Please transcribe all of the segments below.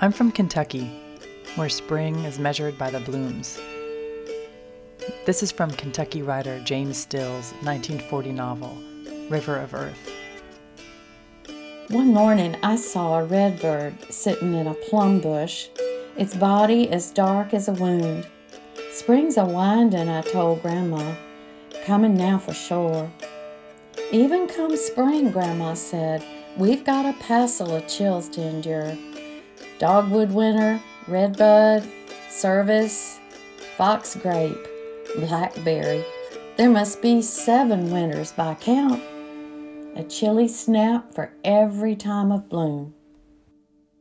I'm from Kentucky, where spring is measured by the blooms. This is from Kentucky writer James Still's 1940 novel, River of Earth. One morning I saw a redbird sitting in a plum bush, its body as dark as a wound. Spring's a winding, I told Grandma, coming now for sure. Even come spring, Grandma said, we've got a passel of chills to endure dogwood winter, redbud, service, fox grape, blackberry. There must be seven winters by count. A chilly snap for every time of bloom.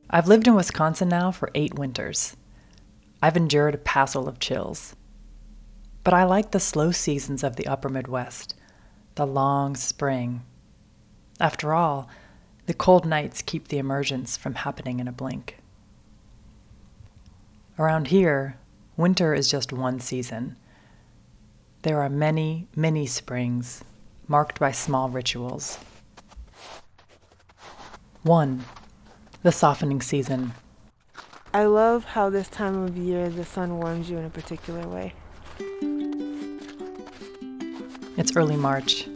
I've lived in Wisconsin now for eight winters. I've endured a passel of chills. But I like the slow seasons of the upper Midwest, the long spring. After all, the cold nights keep the emergence from happening in a blink. Around here, winter is just one season. There are many, many springs marked by small rituals. 1. The softening season. I love how this time of year the sun warms you in a particular way. It's early March,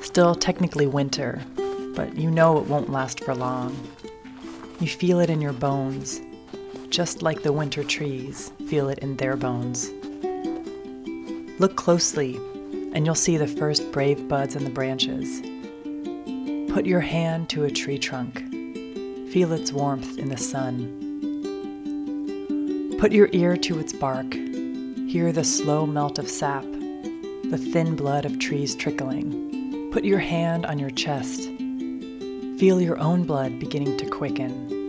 still technically winter, but you know it won't last for long. You feel it in your bones just like the winter trees feel it in their bones. Look closely, and you'll see the first brave buds in the branches. Put your hand to a tree trunk. Feel its warmth in the sun. Put your ear to its bark. Hear the slow melt of sap, the thin blood of trees trickling. Put your hand on your chest. Feel your own blood beginning to quicken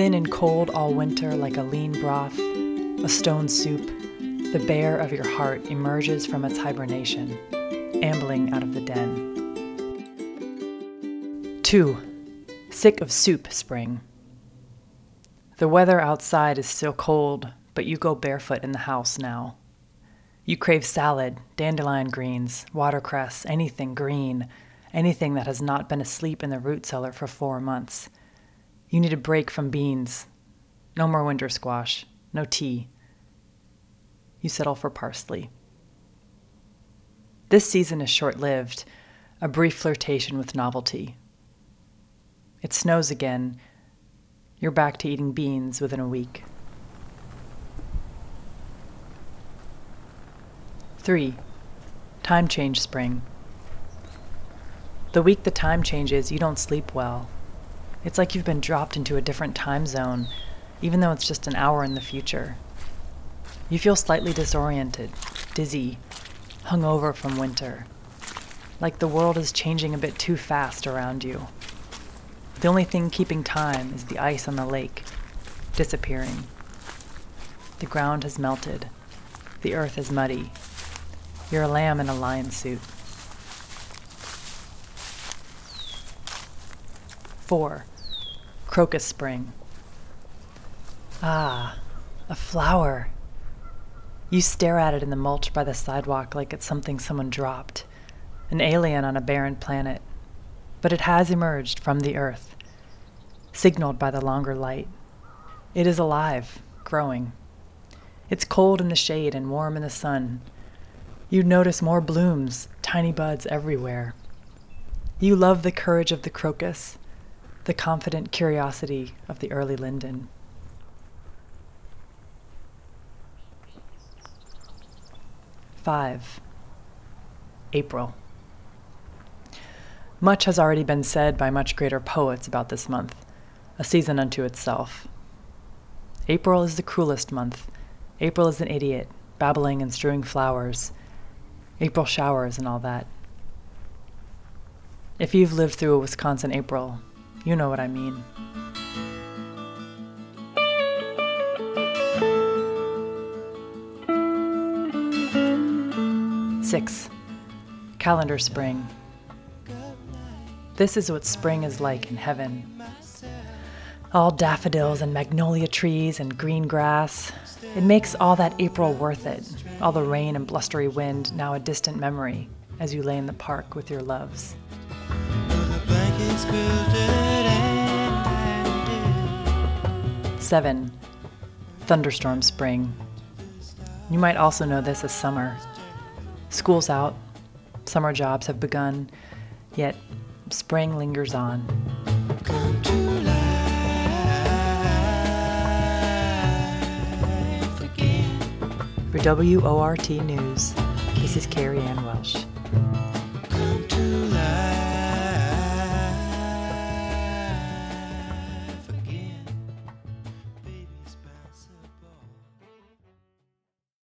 thin and cold all winter like a lean broth, a stone soup, the bear of your heart emerges from its hibernation, ambling out of the den. 2. Sick of soup spring. The weather outside is still cold, but you go barefoot in the house now. You crave salad, dandelion greens, watercress, anything green, anything that has not been asleep in the root cellar for four months you need a break from beans. No more winter squash. No tea. You settle for parsley. This season is short lived, a brief flirtation with novelty. It snows again. You're back to eating beans within a week. 3. Time change spring. The week the time changes, you don't sleep well. It's like you've been dropped into a different time zone, even though it's just an hour in the future. You feel slightly disoriented, dizzy, hungover from winter, like the world is changing a bit too fast around you. The only thing keeping time is the ice on the lake, disappearing. The ground has melted. The earth is muddy. You're a lamb in a lion suit. 4. Crocus Spring. Ah, a flower. You stare at it in the mulch by the sidewalk like it's something someone dropped, an alien on a barren planet. But it has emerged from the earth, signaled by the longer light. It is alive, growing. It's cold in the shade and warm in the sun. You notice more blooms, tiny buds everywhere. You love the courage of the crocus, the confident curiosity of the early linden. Five, April. Much has already been said by much greater poets about this month, a season unto itself. April is the cruelest month. April is an idiot, babbling and strewing flowers. April showers and all that. If you've lived through a Wisconsin April, you know what I mean. Six, calendar spring. This is what spring is like in heaven. All daffodils and magnolia trees and green grass. It makes all that April worth it, all the rain and blustery wind now a distant memory as you lay in the park with your loves. 7. Thunderstorm spring. You might also know this as summer. School's out, summer jobs have begun, yet spring lingers on. For WORT News, this is Carrie Ann Welsh.